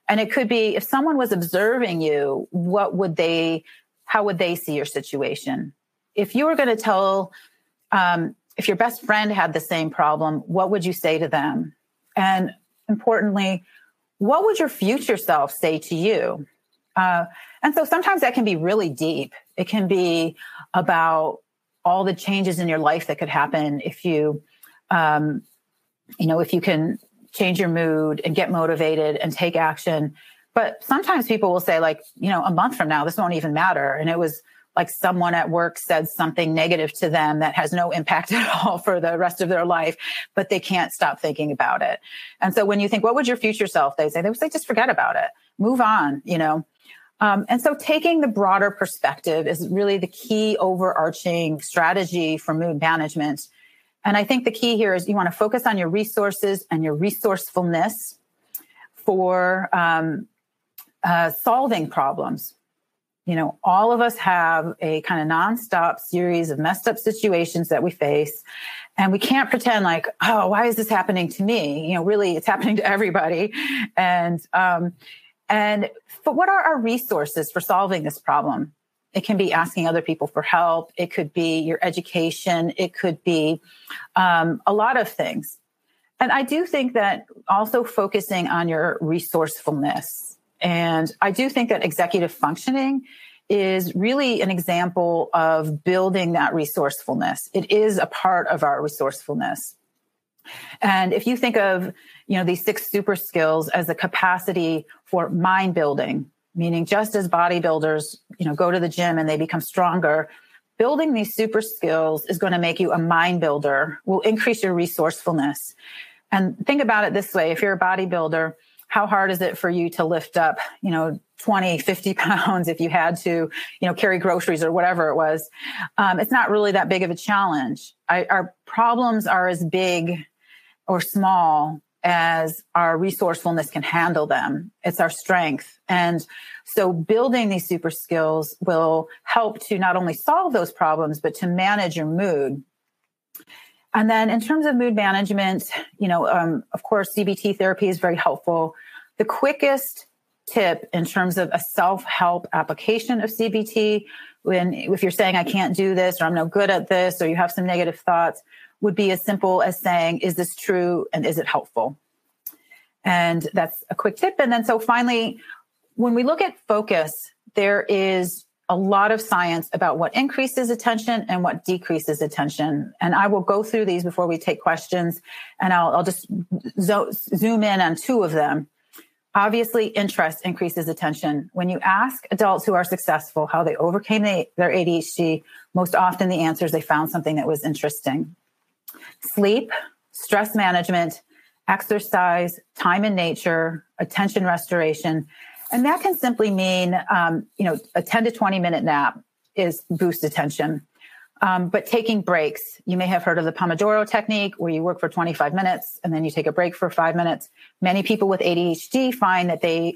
And it could be if someone was observing you, what would they, how would they see your situation? If you were going to tell um, if your best friend had the same problem, what would you say to them? And importantly, what would your future self say to you? Uh, and so sometimes that can be really deep. It can be about all the changes in your life that could happen if you, um, you know, if you can change your mood and get motivated and take action. But sometimes people will say, like, you know, a month from now, this won't even matter. And it was like someone at work said something negative to them that has no impact at all for the rest of their life, but they can't stop thinking about it. And so when you think, what would your future self, they say, they would say, just forget about it, move on, you know. Um, and so taking the broader perspective is really the key overarching strategy for mood management. And I think the key here is you want to focus on your resources and your resourcefulness for um, uh, solving problems you know, all of us have a kind of nonstop series of messed up situations that we face. And we can't pretend like, oh, why is this happening to me? You know, really, it's happening to everybody. And, um, and, but what are our resources for solving this problem? It can be asking other people for help. It could be your education. It could be um, a lot of things. And I do think that also focusing on your resourcefulness and I do think that executive functioning is really an example of building that resourcefulness. It is a part of our resourcefulness. And if you think of, you know, these six super skills as a capacity for mind building, meaning just as bodybuilders, you know, go to the gym and they become stronger, building these super skills is going to make you a mind builder, will increase your resourcefulness. And think about it this way. If you're a bodybuilder, how hard is it for you to lift up, you know, 20, 50 pounds if you had to, you know, carry groceries or whatever it was? Um, it's not really that big of a challenge. I, our problems are as big or small as our resourcefulness can handle them. It's our strength. And so building these super skills will help to not only solve those problems, but to manage your mood. And then in terms of mood management, you know, um, of course, CBT therapy is very helpful. The quickest tip in terms of a self-help application of CBT, when if you're saying I can't do this or I'm no good at this or you have some negative thoughts, would be as simple as saying, is this true and is it helpful? And that's a quick tip. And then so finally, when we look at focus, there is a lot of science about what increases attention and what decreases attention. And I will go through these before we take questions and I'll, I'll just zo- zoom in on two of them. Obviously, interest increases attention. When you ask adults who are successful how they overcame the, their ADHD, most often the answer is they found something that was interesting. Sleep, stress management, exercise, time in nature, attention restoration, and that can simply mean, um, you know, a 10 to 20 minute nap is boost attention. Um, but taking breaks, you may have heard of the Pomodoro technique where you work for 25 minutes and then you take a break for five minutes. Many people with ADHD find that they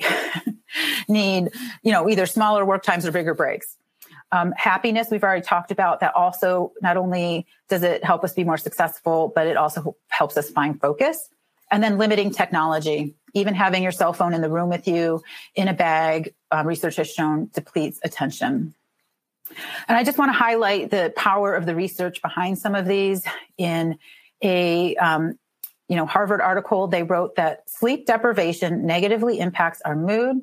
need, you know, either smaller work times or bigger breaks. Um, happiness, we've already talked about that also not only does it help us be more successful, but it also helps us find focus. And then limiting technology even having your cell phone in the room with you in a bag, uh, research has shown depletes attention. And I just want to highlight the power of the research behind some of these. In a um, you know Harvard article, they wrote that sleep deprivation negatively impacts our mood,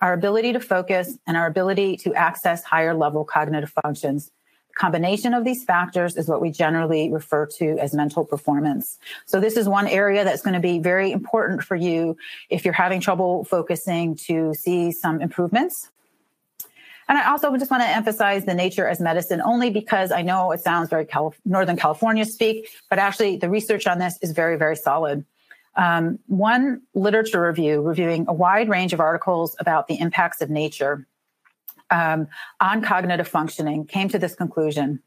our ability to focus, and our ability to access higher level cognitive functions The combination of these factors is what we generally refer to as mental performance. So this is one area that's going to be very important for you if you're having trouble focusing to see some improvements. And I also just want to emphasize the nature as medicine only because I know it sounds very Northern California speak, but actually the research on this is very, very solid. Um, one literature review reviewing a wide range of articles about the impacts of nature um, on cognitive functioning came to this conclusion.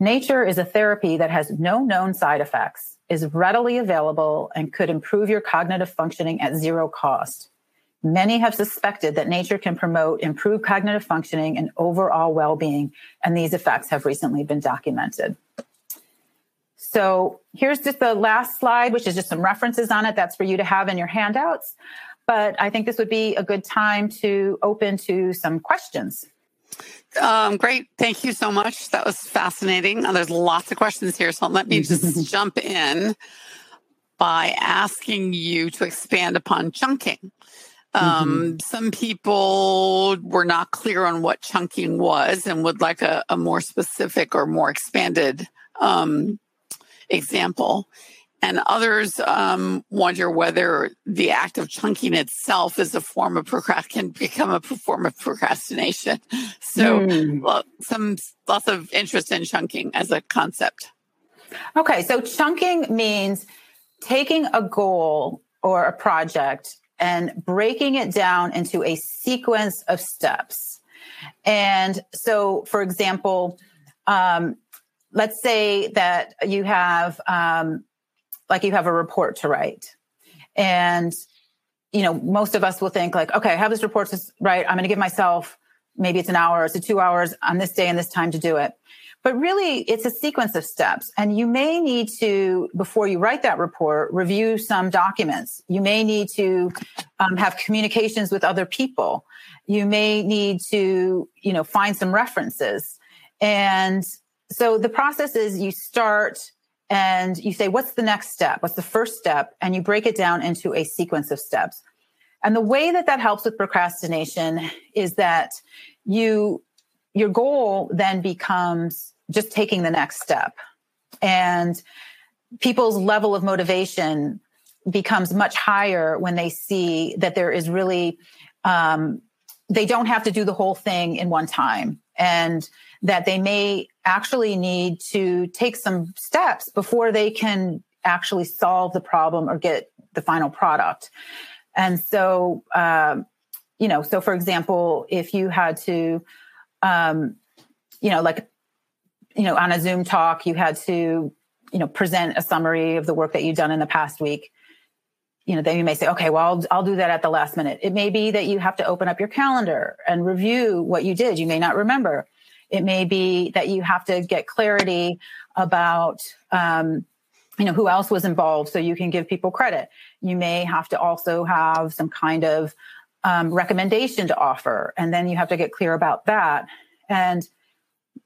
Nature is a therapy that has no known side effects, is readily available, and could improve your cognitive functioning at zero cost. Many have suspected that nature can promote improved cognitive functioning and overall well being, and these effects have recently been documented. So here's just the last slide, which is just some references on it. That's for you to have in your handouts. But I think this would be a good time to open to some questions. Um, great. Thank you so much. That was fascinating. There's lots of questions here. So let me just jump in by asking you to expand upon chunking. Um, mm-hmm. Some people were not clear on what chunking was and would like a, a more specific or more expanded um, example. and others um, wonder whether the act of chunking itself is a form of procrast can become a form of procrastination. So, mm. well, some lots of interest in chunking as a concept. Okay, so chunking means taking a goal or a project and breaking it down into a sequence of steps. And so, for example, um, let's say that you have um, like you have a report to write. And you know most of us will think like okay i have this report to write. I'm going to give myself maybe it's an hour it's a two hours on this day and this time to do it. But really it's a sequence of steps. And you may need to before you write that report review some documents. You may need to um, have communications with other people. You may need to you know find some references. And so the process is you start and you say, what's the next step? What's the first step? And you break it down into a sequence of steps. And the way that that helps with procrastination is that you, your goal then becomes just taking the next step. And people's level of motivation becomes much higher when they see that there is really, um, they don't have to do the whole thing in one time. And that they may actually need to take some steps before they can actually solve the problem or get the final product. And so, um, you know, so for example, if you had to, um, you know, like, you know, on a Zoom talk, you had to, you know, present a summary of the work that you've done in the past week. You know, then you may say, okay, well, I'll, I'll do that at the last minute. It may be that you have to open up your calendar and review what you did. You may not remember. It may be that you have to get clarity about, um, you know, who else was involved so you can give people credit. You may have to also have some kind of um, recommendation to offer, and then you have to get clear about that. And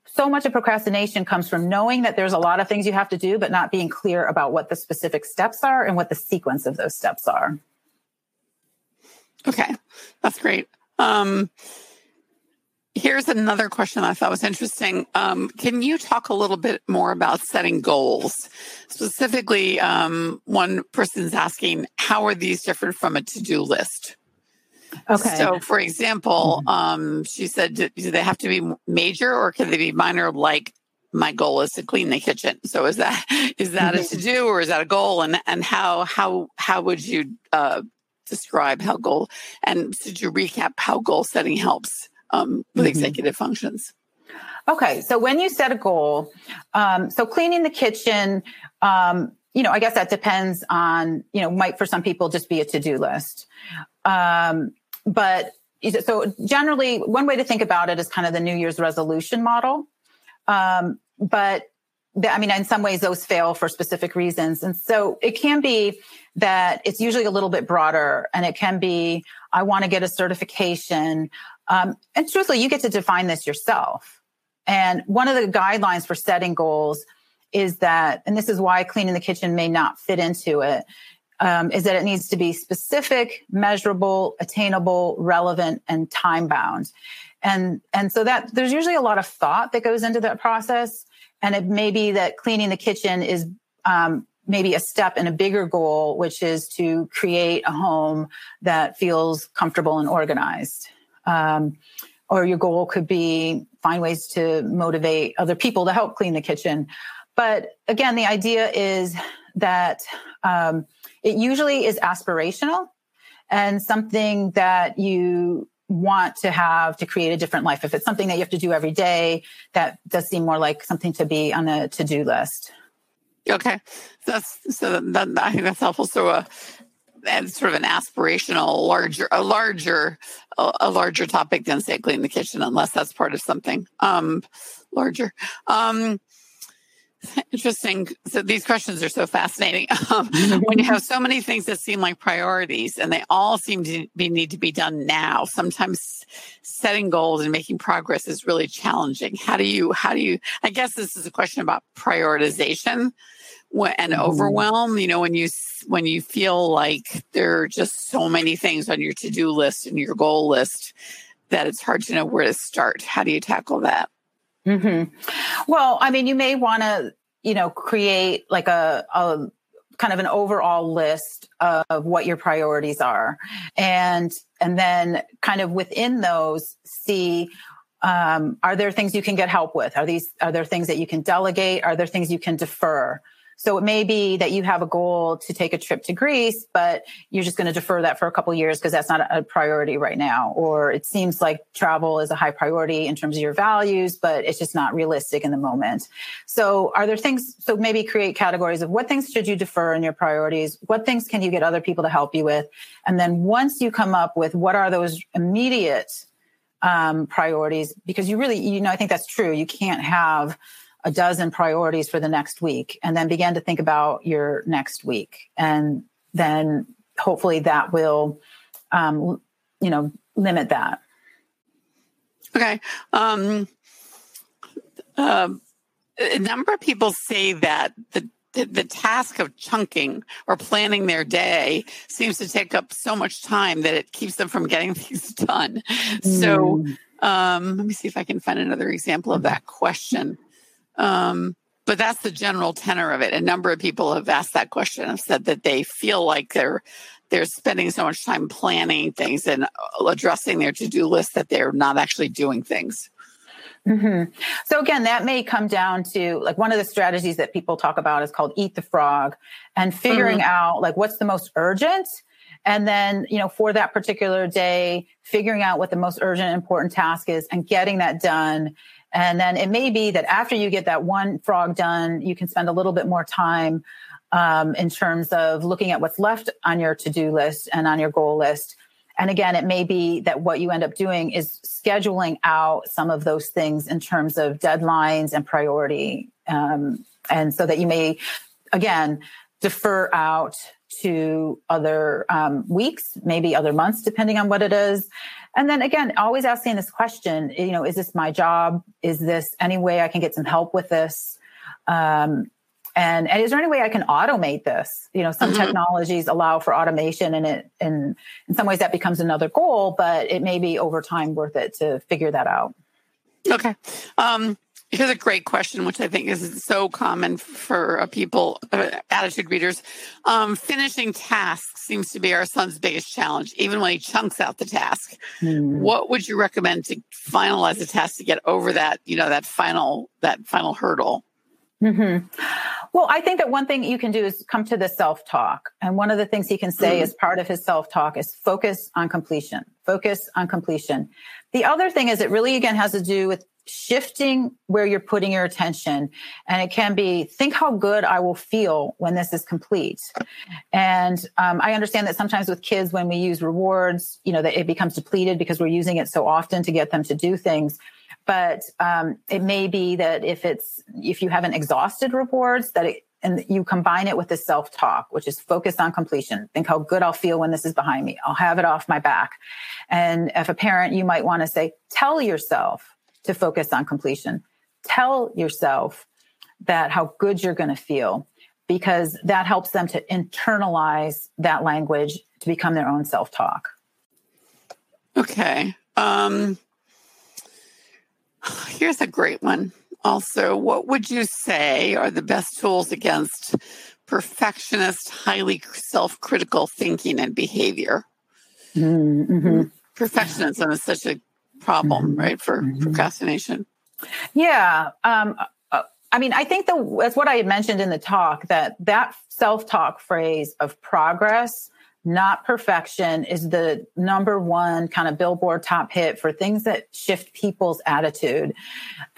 so much of procrastination comes from knowing that there's a lot of things you have to do, but not being clear about what the specific steps are and what the sequence of those steps are. Okay, that's great. Um, Here's another question I thought was interesting. Um, can you talk a little bit more about setting goals? Specifically, um, one person's asking, how are these different from a to do list? Okay. So, for example, mm-hmm. um, she said, do, do they have to be major or can they be minor? Like, my goal is to clean the kitchen. So, is that is that mm-hmm. a to do or is that a goal? And and how how how would you uh, describe how goal and did you recap how goal setting helps? Um, with mm-hmm. executive functions. Okay, so when you set a goal, um, so cleaning the kitchen, um, you know, I guess that depends on, you know, might for some people just be a to do list. Um, but so generally, one way to think about it is kind of the New Year's resolution model. Um, but the, I mean, in some ways, those fail for specific reasons. And so it can be that it's usually a little bit broader and it can be, I want to get a certification. Um, and truthfully, you get to define this yourself. And one of the guidelines for setting goals is that, and this is why cleaning the kitchen may not fit into it, um, is that it needs to be specific, measurable, attainable, relevant, and time bound. And, and so that there's usually a lot of thought that goes into that process. And it may be that cleaning the kitchen is um, maybe a step in a bigger goal, which is to create a home that feels comfortable and organized. Um, or your goal could be find ways to motivate other people to help clean the kitchen. But again, the idea is that um, it usually is aspirational and something that you want to have to create a different life. If it's something that you have to do every day, that does seem more like something to be on a to do list. Okay, that's so that, I think that's helpful. So, uh, sort of an aspirational, larger, a larger, a, larger topic than say clean the kitchen, unless that's part of something um, larger. Um, interesting. So these questions are so fascinating. Um, when you have so many things that seem like priorities, and they all seem to be need to be done now. Sometimes setting goals and making progress is really challenging. How do you? How do you? I guess this is a question about prioritization and mm-hmm. overwhelm you know when you when you feel like there are just so many things on your to-do list and your goal list that it's hard to know where to start. How do you tackle that? Mm-hmm. well i mean you may want to you know create like a, a kind of an overall list of what your priorities are and and then kind of within those see um, are there things you can get help with? Are these are there things that you can delegate? Are there things you can defer so it may be that you have a goal to take a trip to Greece, but you're just going to defer that for a couple years because that's not a priority right now. Or it seems like travel is a high priority in terms of your values, but it's just not realistic in the moment. So are there things, so maybe create categories of what things should you defer in your priorities? What things can you get other people to help you with? And then once you come up with what are those immediate um, priorities, because you really, you know, I think that's true. You can't have a dozen priorities for the next week and then begin to think about your next week. And then hopefully that will, um, you know, limit that. Okay. Um, uh, a number of people say that the the, task of chunking or planning their day seems to take up so much time that it keeps them from getting things done. Mm. So, um, let me see if I can find another example of that question. Um, but that's the general tenor of it. A number of people have asked that question and said that they feel like they're they're spending so much time planning things and addressing their to-do list that they're not actually doing things. Mm-hmm. So again, that may come down to like one of the strategies that people talk about is called eat the frog and figuring mm-hmm. out like what's the most urgent and then you know for that particular day figuring out what the most urgent important task is and getting that done and then it may be that after you get that one frog done, you can spend a little bit more time um, in terms of looking at what's left on your to do list and on your goal list. And again, it may be that what you end up doing is scheduling out some of those things in terms of deadlines and priority. Um, and so that you may, again, defer out to other um, weeks, maybe other months, depending on what it is. And then again, always asking this question, you know, is this my job? Is this any way I can get some help with this? Um, and, and is there any way I can automate this? You know, some mm-hmm. technologies allow for automation and it, and in some ways that becomes another goal, but it may be over time worth it to figure that out. Okay. Um, Here's a great question, which I think is so common for uh, people, uh, ADDitude readers. Um, finishing tasks seems to be our son's biggest challenge, even when he chunks out the task. Mm. What would you recommend to finalize the task to get over that, you know, that final that final hurdle? Mm-hmm. Well, I think that one thing you can do is come to the self talk. And one of the things he can say mm-hmm. as part of his self talk is focus on completion, focus on completion. The other thing is it really again has to do with shifting where you're putting your attention. And it can be think how good I will feel when this is complete. And um, I understand that sometimes with kids, when we use rewards, you know, that it becomes depleted because we're using it so often to get them to do things. But um, it may be that if it's if you haven't exhausted rewards, that it and you combine it with the self talk, which is focused on completion. Think how good I'll feel when this is behind me. I'll have it off my back. And if a parent, you might want to say, tell yourself to focus on completion. Tell yourself that how good you're going to feel because that helps them to internalize that language to become their own self talk. Okay. Um, here's a great one. Also, what would you say are the best tools against perfectionist, highly self critical thinking and behavior? Mm-hmm. Perfectionism is such a problem, mm-hmm. right, for mm-hmm. procrastination. Yeah. Um, uh, I mean, I think the, that's what I had mentioned in the talk that that self talk phrase of progress, not perfection, is the number one kind of billboard top hit for things that shift people's attitude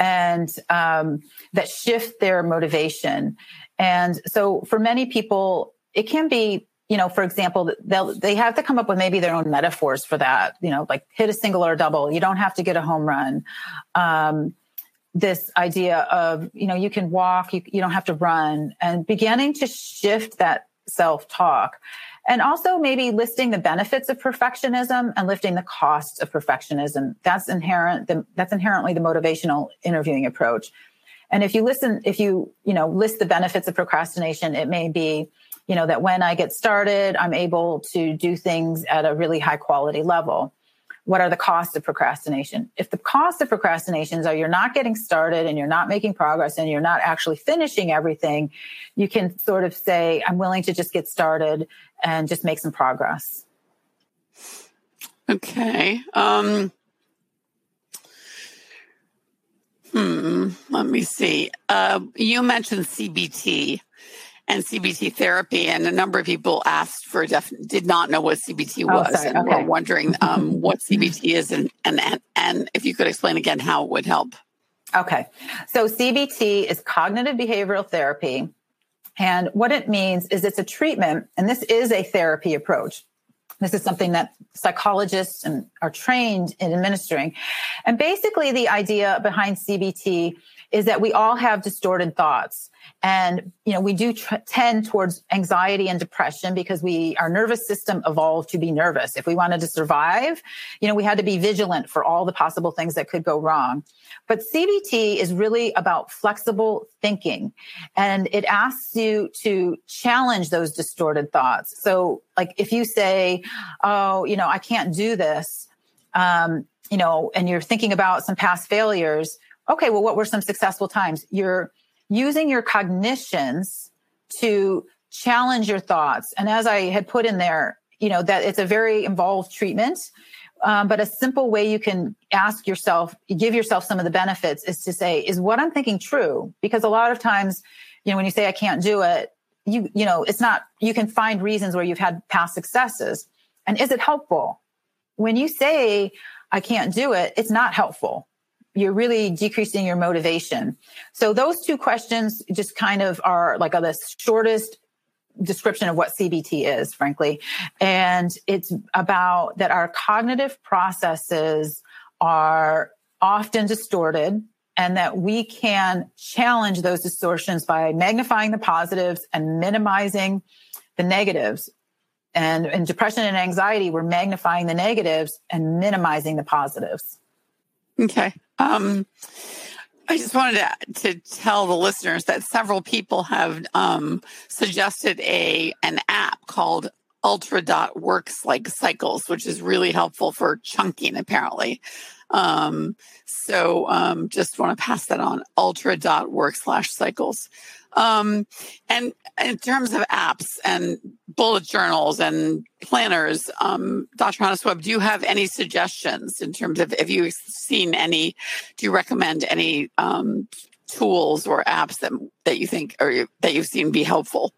and um, that shift their motivation. And so for many people, it can be you know, for example, they'll, they have to come up with maybe their own metaphors for that, you know, like hit a single or a double. You don't have to get a home run. Um, this idea of, you know, you can walk, you, you don't have to run and beginning to shift that self talk and also maybe listing the benefits of perfectionism and lifting the costs of perfectionism. That's inherent. The, that's inherently the motivational interviewing approach. And if you listen, if you, you know, list the benefits of procrastination, it may be, you know, that when I get started, I'm able to do things at a really high quality level. what are the costs of procrastination? If the costs of procrastinations are you're not getting started and you're not making progress and you're not actually finishing everything, you can sort of say, I'm willing to just get started and just make some progress. Okay. Um, hmm. Let me see. Uh, you mentioned CBT and CBT therapy, and a number of people asked for def- did not know what CBT oh, was, and okay. were wondering um, what CBT is, and, and and and if you could explain again how it would help. Okay, so CBT is cognitive behavioral therapy, and what it means is it's a treatment, and this is a therapy approach. This is something that psychologists and are trained in administering. And basically the idea behind CBT is that we all have distorted thoughts. And you know we do tend towards anxiety and depression because we our nervous system evolved to be nervous. If we wanted to survive you know we had to be vigilant for all the possible things that could go wrong. But cbt is really about flexible thinking and it asks you to challenge those distorted thoughts. So like if you say oh you know i can't do this um, you know and you're thinking about some past failures okay, well, what were some successful times? You're using your cognitions to challenge your thoughts. And as I had put in there, you know, that it's a very involved treatment. Um, but a simple way you can ask yourself, give yourself some of the benefits is to say, is what I'm thinking true? Because a lot of times, you know, when you say I can't do it, you, you know, it's not, you can find reasons where you've had past successes. And is it helpful? When you say I can't do it, it's not helpful you're really decreasing your motivation. So those two questions just kind of are like the shortest description of what CBT is, frankly. And it's about that our cognitive processes are often distorted and that we can challenge those distortions by magnifying the positives and minimizing the negatives. And in depression and anxiety, we're magnifying the negatives and minimizing the positives. Okay. Um, I just wanted to, to tell the listeners that several people have um, suggested a an app called Ultra Dot Works like cycles, which is really helpful for chunking, apparently. Um, so um, just want to pass that on. Ultra Dot Work slash cycles. Um, and in terms of apps and bullet journals and planners, um, Dr. Honos-Webb, do you have any suggestions in terms of, have you seen any, do you recommend any um, tools or apps that, that you think or that you've seen be helpful?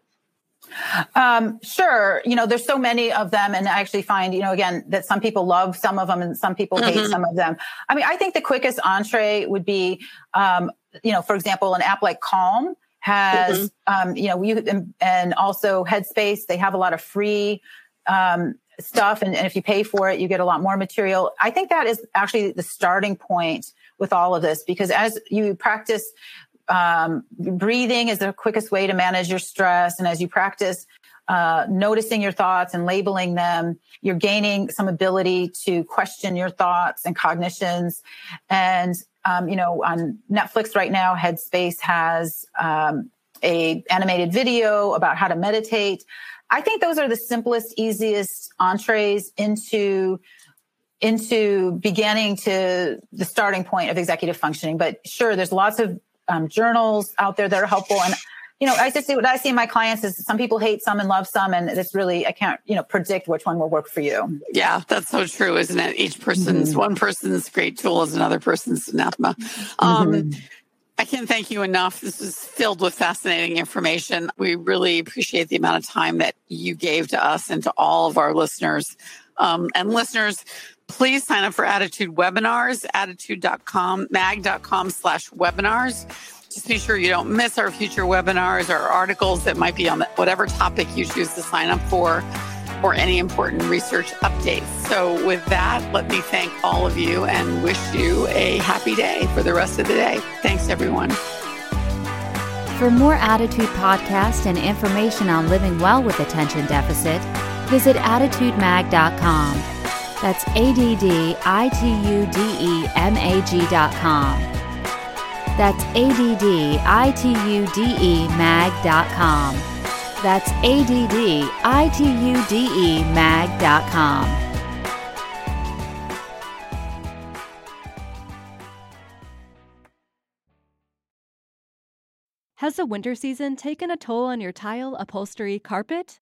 Um, sure. You know, there's so many of them. And I actually find, you know, again, that some people love some of them and some people hate mm-hmm. some of them. I mean, I think the quickest entree would be, um, you know, for example, an app like Calm has, mm-hmm. um, you know, you and, and, also Headspace. They have a lot of free um, stuff, and, and if you pay for it, you get a lot more material. I think that is actually the starting point with all of this because as you practice um, breathing is the quickest way to manage your stress, and as you practice uh, noticing your thoughts and labeling them, you're gaining some ability to question your thoughts and cognitions. And um, you know, on Netflix right now, Headspace has um, a animated video about how to meditate. I think those are the simplest, easiest entrees into into beginning to the starting point of executive functioning. But sure, there's lots of um, journals out there that are helpful, and you know, I just see what I see in my clients is some people hate some and love some, and it's really I can't you know predict which one will work for you. Yeah, that's so true, isn't it? Each person's mm-hmm. one person's great tool is another person's anathema. Um, mm-hmm. I can't thank you enough. This is filled with fascinating information. We really appreciate the amount of time that you gave to us and to all of our listeners. Um, and listeners, please sign up for ADDitude webinars, attitude.com, mag.com slash webinars. Just be sure you don't miss our future webinars or articles that might be on the, whatever topic you choose to sign up for or any important research updates. So, with that, let me thank all of you and wish you a happy day for the rest of the day. Thanks, everyone. For more ADDitude Podcast and information on living well with attention deficit, visit additudemag.com. That's additudemag dot com. That's additudemag dot com. That's additudemag dot com. Has the winter season taken a toll on your tile, upholstery, carpet?